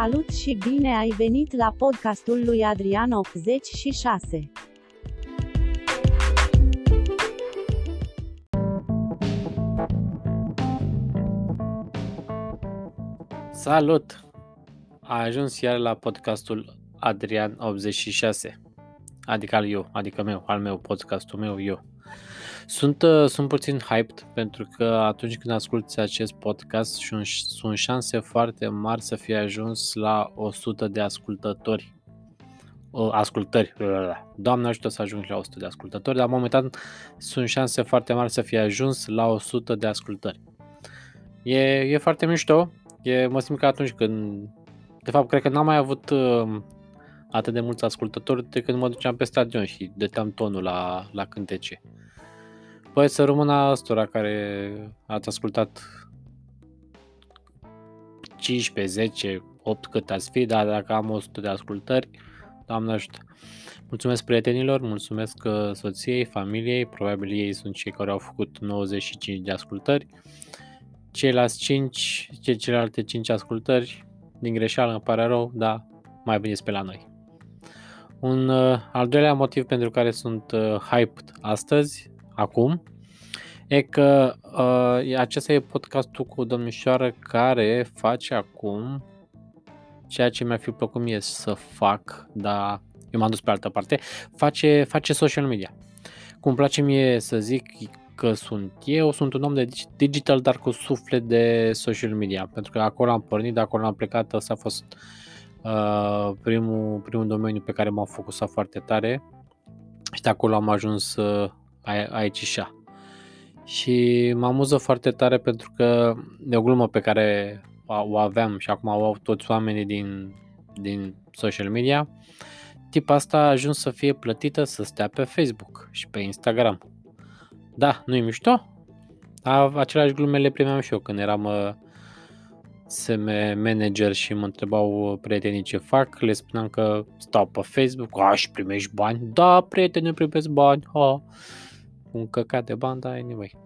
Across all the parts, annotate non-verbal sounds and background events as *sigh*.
Salut și bine ai venit la podcastul lui Adrian 86. Salut! A ajuns iar la podcastul Adrian 86. Adică al eu, adică meu, al meu, podcastul meu, eu. Sunt, uh, sunt puțin hyped pentru că atunci când asculti acest podcast sunt șanse foarte mari să fie ajuns la 100 de ascultători. Ascultări. Doamne ajută să ajungi la 100 de ascultători, dar momentan sunt șanse foarte mari să fie ajuns la 100 de ascultări. E, e foarte mișto. E, mă simt ca atunci când... De fapt, cred că n-am mai avut uh, atât de mulți ascultători de când mă duceam pe stadion și dăteam tonul la, la cântece. Păi să rămână astora care ați ascultat 15, 10, 8 cât ați fi, dar dacă am 100 de ascultări, Doamne ajută. Mulțumesc prietenilor, mulțumesc uh, soției, familiei, probabil ei sunt cei care au făcut 95 de ascultări. Ceilalți 5, celelalte 5 ascultări, din greșeală îmi pare rău, dar mai veniți pe la noi. Un uh, al doilea motiv pentru care sunt uh, hyped astăzi acum e că uh, acesta e podcastul cu domnișoară care face acum ceea ce mi-ar fi plăcut mie să fac, dar eu m-am dus pe altă parte, face, face social media. Cum place mie să zic că sunt eu, sunt un om de digital, dar cu suflet de social media, pentru că acolo am pornit, de acolo am plecat, ăsta a fost uh, primul, primul domeniu pe care m-am focusat foarte tare și de acolo am ajuns uh, aici și Și mă amuză foarte tare pentru că de o glumă pe care o aveam și acum o au toți oamenii din, din social media, tipa asta a ajuns să fie plătită să stea pe Facebook și pe Instagram. Da, nu-i mișto? A, aceleași glume le primeam și eu când eram uh, SM manager și mă întrebau prietenii ce fac, le spuneam că stau pe Facebook, aș, și primești bani? Da, prieteni, primesc bani, ha un căcat de bani, dar anyway.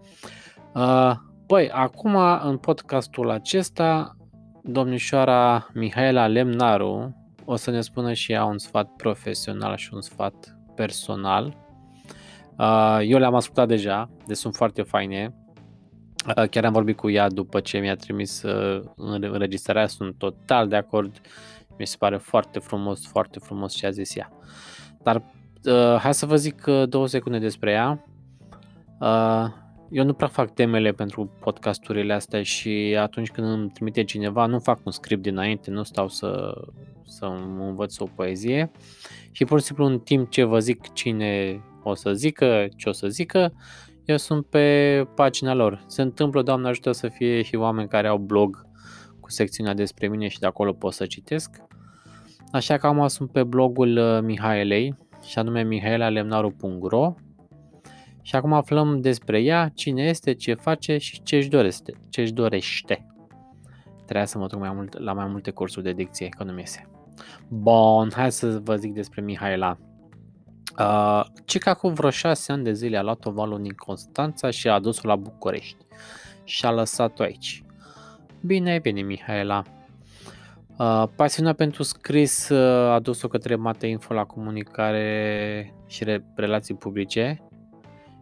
Uh, băi, acum în podcastul acesta, domnișoara Mihaela Lemnaru o să ne spună și ea un sfat profesional și un sfat personal. Uh, eu le-am ascultat deja, deci sunt foarte faine. Uh, chiar am vorbit cu ea după ce mi-a trimis uh, înregistrarea, sunt total de acord. Mi se pare foarte frumos, foarte frumos ce a zis ea. Dar uh, hai să vă zic uh, două secunde despre ea. Uh, eu nu prea fac temele pentru podcasturile astea și atunci când îmi trimite cineva, nu fac un script dinainte, nu stau să, să învăț o poezie și pur și simplu în timp ce vă zic cine o să zică, ce o să zică, eu sunt pe pagina lor. Se întâmplă, Doamne ajută, să fie și oameni care au blog cu secțiunea despre mine și de acolo pot să citesc. Așa că acum sunt pe blogul uh, Mihaelei și anume mihaelalemnaru.ro și acum aflăm despre ea, cine este, ce face și ce își dorește. Ce își dorește. Trebuia să mă duc mai mult, la mai multe cursuri de dicție, că nu iese. Bun, hai să vă zic despre Mihaela. Uh, Cica cu vreo șase ani de zile a luat o valul din Constanța și a adus-o la București. Și a lăsat-o aici. Bine, bine, Mihaela. Uh, pasiunea pentru scris uh, a dus-o către Mate Info la comunicare și relații publice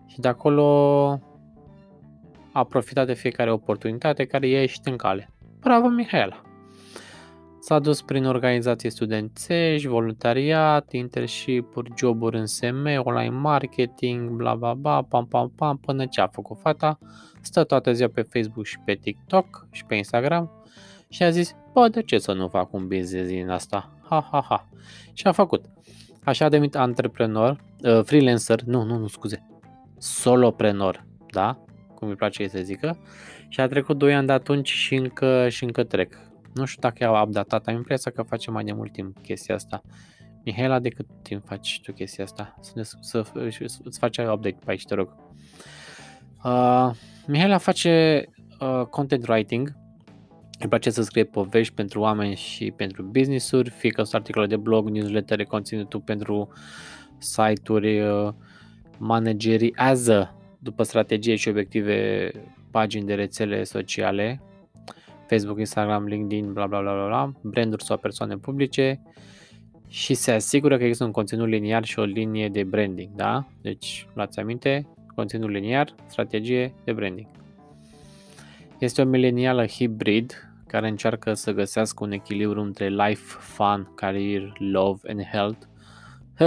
și de acolo a profitat de fiecare oportunitate care i-a ieșit în cale. Bravo, Mihaela! S-a dus prin organizații studențești, voluntariat, internship-uri, joburi în SM, online marketing, bla bla bla, pam pam pam, până ce a făcut fata, stă toată ziua pe Facebook și pe TikTok și pe Instagram și a zis, bă, de ce să nu fac un business din asta? Ha, ha, ha. Și a făcut. Așa a devenit antreprenor, uh, freelancer, nu, nu, nu, scuze, soloprenor, da? Cum îi place să zică. Și a trecut 2 ani de atunci și încă, și încă trec. Nu știu dacă au updatat, am impresia că face mai de mult timp chestia asta. Mihaela, de cât timp faci tu chestia asta? Să, ne, să îți face update pe aici, te rog. Uh, Mihaela face uh, content writing, îmi place să scrie povești pentru oameni și pentru business-uri, fie că sunt articole de blog, newsletter, conținutul pentru site-uri, uh, manageriază după strategie și obiective pagini de rețele sociale, Facebook, Instagram, LinkedIn, bla bla bla bla, bla branduri sau persoane publice și se asigură că există un conținut liniar și o linie de branding, da? Deci, luați aminte, conținut liniar, strategie de branding. Este o milenială hibrid care încearcă să găsească un echilibru între life, fun, career, love and health. *laughs*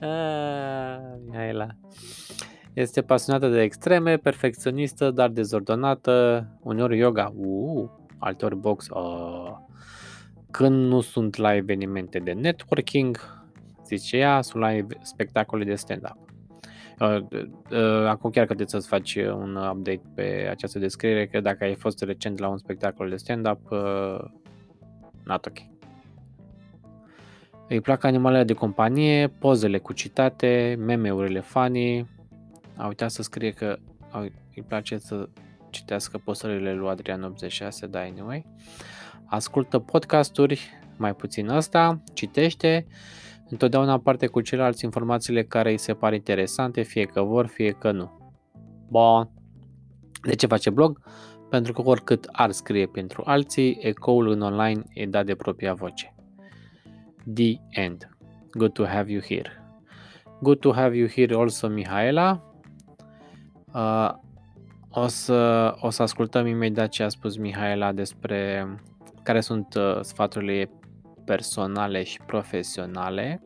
ah, Mihaela. Este pasionată de extreme, perfecționistă, dar dezordonată, uneori yoga, uh, alteori box. Uh. Când nu sunt la evenimente de networking, zice ea, sunt la spectacole de stand-up. Uh, uh, acum chiar că să-ți faci un update pe această descriere, că dacă ai fost recent la un spectacol de stand-up, uh, not ok. Îi plac animalele de companie, pozele cu citate, meme-urile funny. A uitat să scrie că îi place să citească postările lui Adrian 86, da, anyway. Ascultă podcasturi, mai puțin asta, citește, întotdeauna parte cu ceilalți informațiile care îi se par interesante, fie că vor, fie că nu. Bun. De ce face blog? Pentru că oricât ar scrie pentru alții, ecoul în online e dat de propria voce. The end. Good to have you here. Good to have you here also, Mihaela. Uh, o să, o să ascultăm imediat ce a spus Mihaela despre care sunt uh, sfaturile personale și profesionale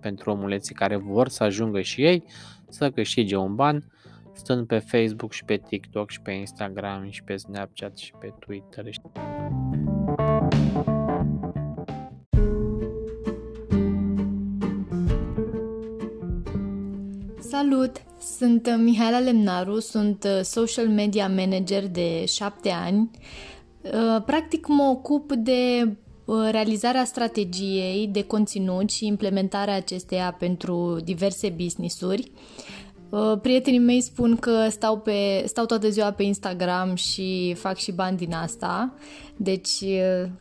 pentru omuleții care vor să ajungă și ei să câștige un ban stând pe Facebook și pe TikTok și pe Instagram și pe Snapchat și pe Twitter. Salut! Sunt Mihaela Lemnaru, sunt uh, social media manager de șapte ani. Uh, practic mă ocup de uh, realizarea strategiei de conținut și implementarea acesteia pentru diverse business-uri. Prietenii mei spun că stau, pe, stau toată ziua pe Instagram și fac și bani din asta, deci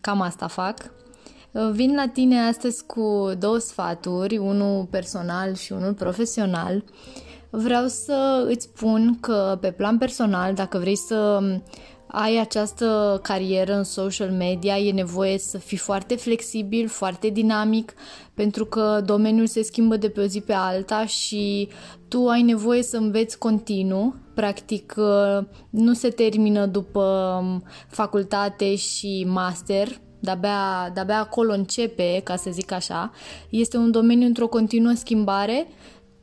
cam asta fac. Vin la tine astăzi cu două sfaturi, unul personal și unul profesional. Vreau să îți spun că pe plan personal, dacă vrei să ai această carieră în social media, e nevoie să fii foarte flexibil, foarte dinamic, pentru că domeniul se schimbă de pe o zi pe alta și tu ai nevoie să înveți continuu. Practic, nu se termină după facultate și master, de-abia, de-abia acolo începe, ca să zic așa. Este un domeniu într-o continuă schimbare.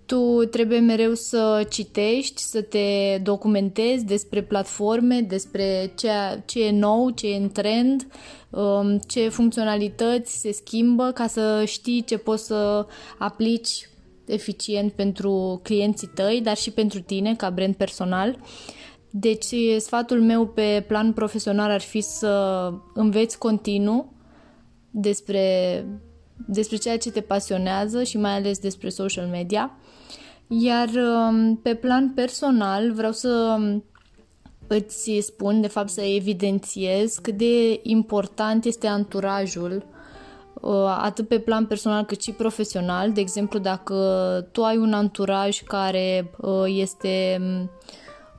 Tu trebuie mereu să citești, să te documentezi despre platforme, despre ce, ce e nou, ce e în trend, um, ce funcționalități se schimbă ca să știi ce poți să aplici eficient pentru clienții tăi, dar și pentru tine ca brand personal. Deci sfatul meu pe plan profesional ar fi să înveți continuu despre, despre ceea ce te pasionează și mai ales despre social media. Iar um, pe plan personal vreau să îți spun, de fapt să evidențiez cât de important este anturajul uh, atât pe plan personal cât și profesional. De exemplu, dacă tu ai un anturaj care uh, este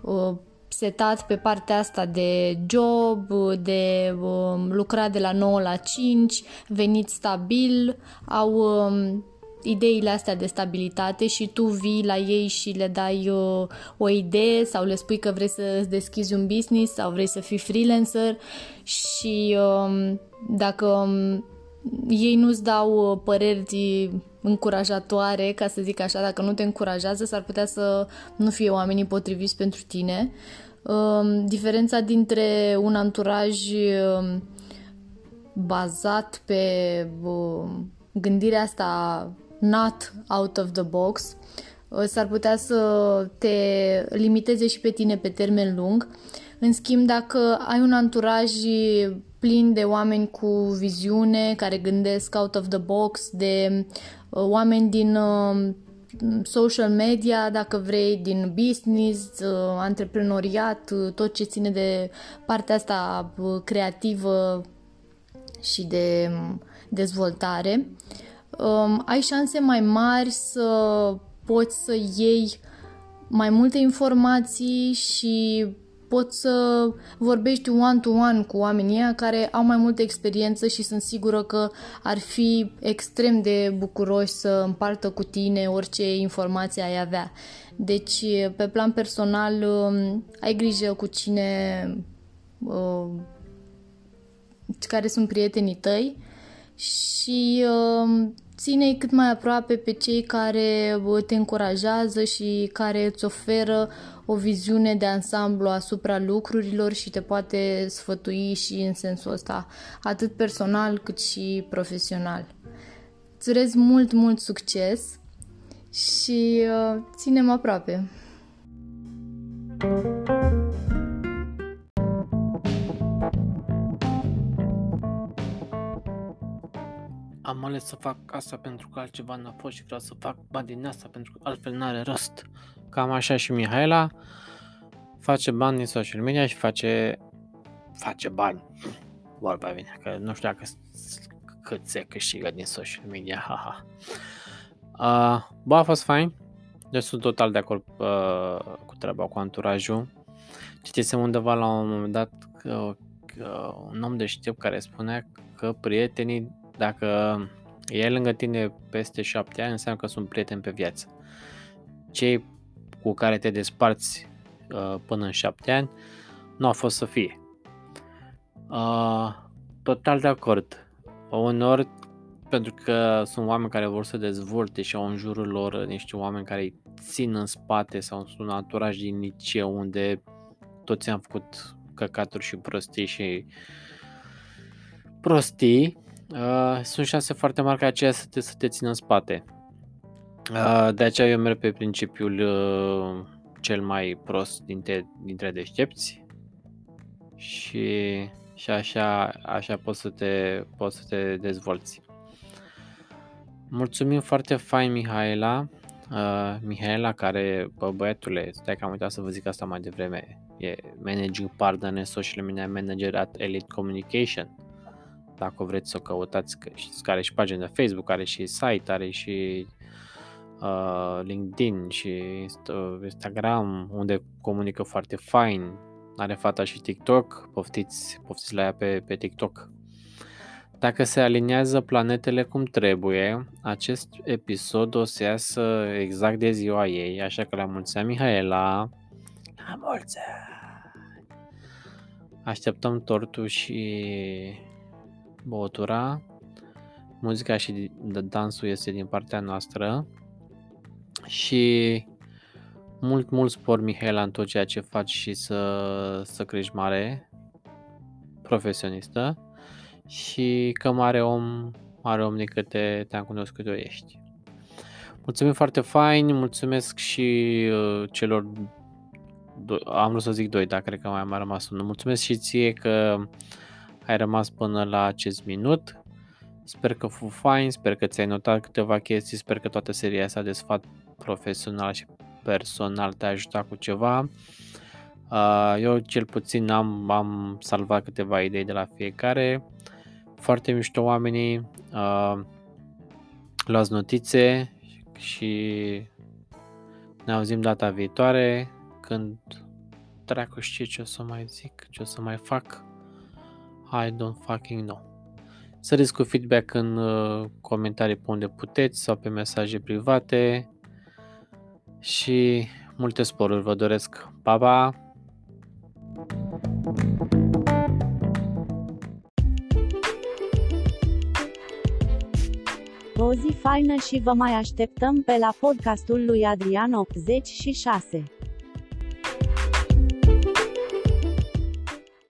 uh, setat pe partea asta de job, de um, lucrat de la 9 la 5, venit stabil, au um, ideile astea de stabilitate și tu vii la ei și le dai uh, o idee sau le spui că vrei să deschizi un business sau vrei să fii freelancer și um, dacă um, ei nu-ți dau uh, păreri încurajatoare, ca să zic așa, dacă nu te încurajează, s-ar putea să nu fie oamenii potriviți pentru tine. Um, diferența dintre un anturaj um, bazat pe um, gândirea asta not out of the box uh, s-ar putea să te limiteze și pe tine pe termen lung. În schimb, dacă ai un anturaj plin de oameni cu viziune, care gândesc out of the box, de uh, oameni din social media, dacă vrei, din business, uh, antreprenoriat, uh, tot ce ține de partea asta uh, creativă și de um, dezvoltare, um, ai șanse mai mari să poți să iei mai multe informații și poți să vorbești one-to-one cu oamenii ăia care au mai multă experiență și sunt sigură că ar fi extrem de bucuroși să împartă cu tine orice informație ai avea. Deci, pe plan personal, um, ai grijă cu cine uh, care sunt prietenii tăi și uh, ține cât mai aproape pe cei care te încurajează și care îți oferă o viziune de ansamblu asupra lucrurilor și te poate sfătui și în sensul ăsta, atât personal cât și profesional. Îți urez mult, mult succes și uh, ținem aproape! thank you Am ales să fac asta pentru că altceva n-a fost și vreau să fac bani din asta pentru că altfel n-are rost. Cam așa și Mihaela face bani din social media și face face bani. Vorba vine, că nu știu dacă cât se câștigă din social media, haha. Uh, bă, a fost fain. Deci sunt total de acord uh, cu treaba cu anturajul. Citisem undeva la un moment dat că, că un om deștept care spunea că prietenii dacă e lângă tine peste șapte ani, înseamnă că sunt prieteni pe viață. Cei cu care te desparți uh, până în șapte ani nu a fost să fie. Uh, total de acord. Uneori, pentru că sunt oameni care vor să dezvolte și au în jurul lor niște oameni care îi țin în spate sau sunt un anturaj din liceu unde toți am făcut căcaturi și prostii și prostii, Uh, sunt șanse foarte mari ca aceea să te, să te țină în spate. Uh, de aceea eu merg pe principiul uh, cel mai prost dintre, dintre deștepți și, și așa, așa poți să te, poți să te dezvolți. Mulțumim foarte fain, Mihaela. Uh, Mihaela, care, bă, băiatule, stai că am uitat să vă zic asta mai devreme, e Managing Partner în Social Media Manager at Elite Communication dacă vreți să o căutați, că știți că are și pagină de Facebook, are și site, are și uh, LinkedIn și Instagram, unde comunică foarte fain. Are fata și TikTok, poftiți, poftiți la ea pe, pe TikTok. Dacă se aliniază planetele cum trebuie, acest episod o să iasă exact de ziua ei, așa că la mulți ani, Mihaela! La mulți ani! Așteptăm tortul și băutura, muzica și dansul este din partea noastră și mult, mult spor Mihaela în tot ceea ce faci și să, să crești mare, profesionistă și că mare om, mare om de câte te-am cunoscut eu ești. Mulțumim foarte fain, mulțumesc și uh, celor do- am vrut să zic doi, dar cred că mai am rămas unul. Mulțumesc și ție că ai rămas până la acest minut. Sper că fu fain, sper că ți-ai notat câteva chestii, sper că toată seria asta de sfat profesional și personal te-a ajutat cu ceva. Uh, eu cel puțin am, am salvat câteva idei de la fiecare. Foarte mișto oamenii. Uh, luați notițe și ne auzim data viitoare când dracu știe ce o să mai zic, ce o să mai fac. I don't fucking know. Săriți cu feedback în uh, comentarii pe unde puteți sau pe mesaje private și multe sporuri vă doresc. Pa, pa! O zi faină și vă mai așteptăm pe la podcastul lui Adrian 86.